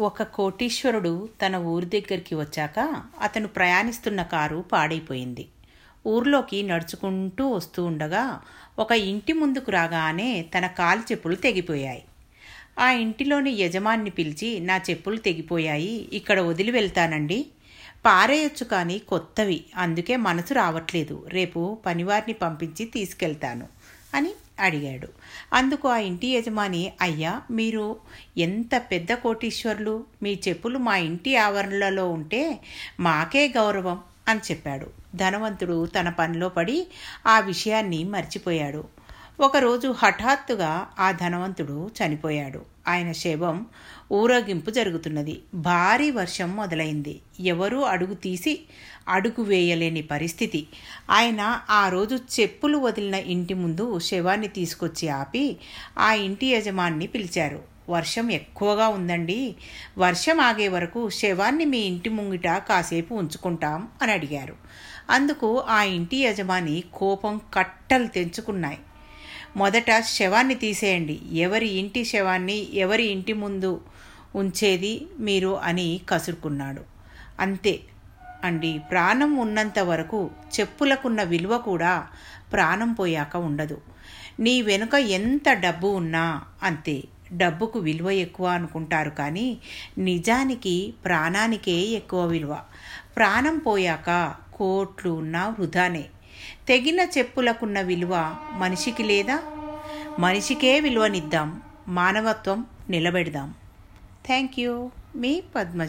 ఒక కోటీశ్వరుడు తన ఊరి దగ్గరికి వచ్చాక అతను ప్రయాణిస్తున్న కారు పాడైపోయింది. ఊర్లోకి నడుచుకుంటూ వస్తూ ఉండగా ఒక ఇంటి ముందుకు రాగానే తన కాలు చెప్పులు తెగిపోయాయి. ఆ ఇంటిలోని యజమాన్ని పిలిచి నా చెప్పులు తెగిపోయాయి ఇక్కడ వదిలి వెళ్తానండి. పారేయొచ్చు కానీ కొత్తవి అందుకే మనసు రావట్లేదు. రేపు పనివారిని పంపించి తీసుకెళ్తాను అని అడిగాడు. అందుకు ఆ ఇంటి యజమాని అయ్యా మీరు ఎంత పెద్ద కోటీశ్వరులు? మీ చెప్పులు మా ఇంటి ఆవరణలలో ఉంటే మాకే గౌరవం అని చెప్పాడు. ధనవంతుడు తన పనిలో పడి ఆ విషయాన్ని మర్చిపోయాడు. ఒకరోజు హఠాత్తుగా ఆ ధనవంతుడు చనిపోయాడు. ఆయన శవం ఊరేగింపు జరుగుతున్నది. భారీ వర్షం మొదలైంది. ఎవరూ అడుగు తీసి అడుగు వేయలేని పరిస్థితి. ఆయన ఆ రోజు చెప్పులు వదిలిన ఇంటి ముందు శవాన్ని తీసుకొచ్చి ఆపి ఆ ఇంటి యజమాన్ని పిలిచారు. వర్షం ఎక్కువగా ఉందండి. వర్షం ఆగే వరకు శవాన్ని మీ ఇంటి ముంగిట కాసేపు ఉంచుకుంటాం అని అడిగారు. అందుకు ఆ ఇంటి యజమాని కోపం కట్టలు తెంచుకున్నాయి. మొదట శవాన్ని తీసేయండి. ఎవరి ఇంటి శవాన్ని ఎవరి ఇంటి ముందు ఉంచేది మీరు అని కసురుకున్నాడు. అంతే అండి. ప్రాణం ఉన్నంత వరకు చెప్పులకున్న విలువ కూడా ప్రాణం పోయాక ఉండదు. నీ వెనుక ఎంత డబ్బు ఉన్నా అంతే. డబ్బుకు విలువ ఎక్కువ అనుకుంటారు కానీ నిజానికి ప్రాణానికే ఎక్కువ విలువ. ప్రాణం పోయాక కోట్లు ఉన్నా వృధానే. తెగిన చెప్పులకున్న విలువ మనిషికి లేదా? మనిషికే విలువనిద్దాం మానవత్వం నిలబెడదాం. Thank you. మీ పద్మ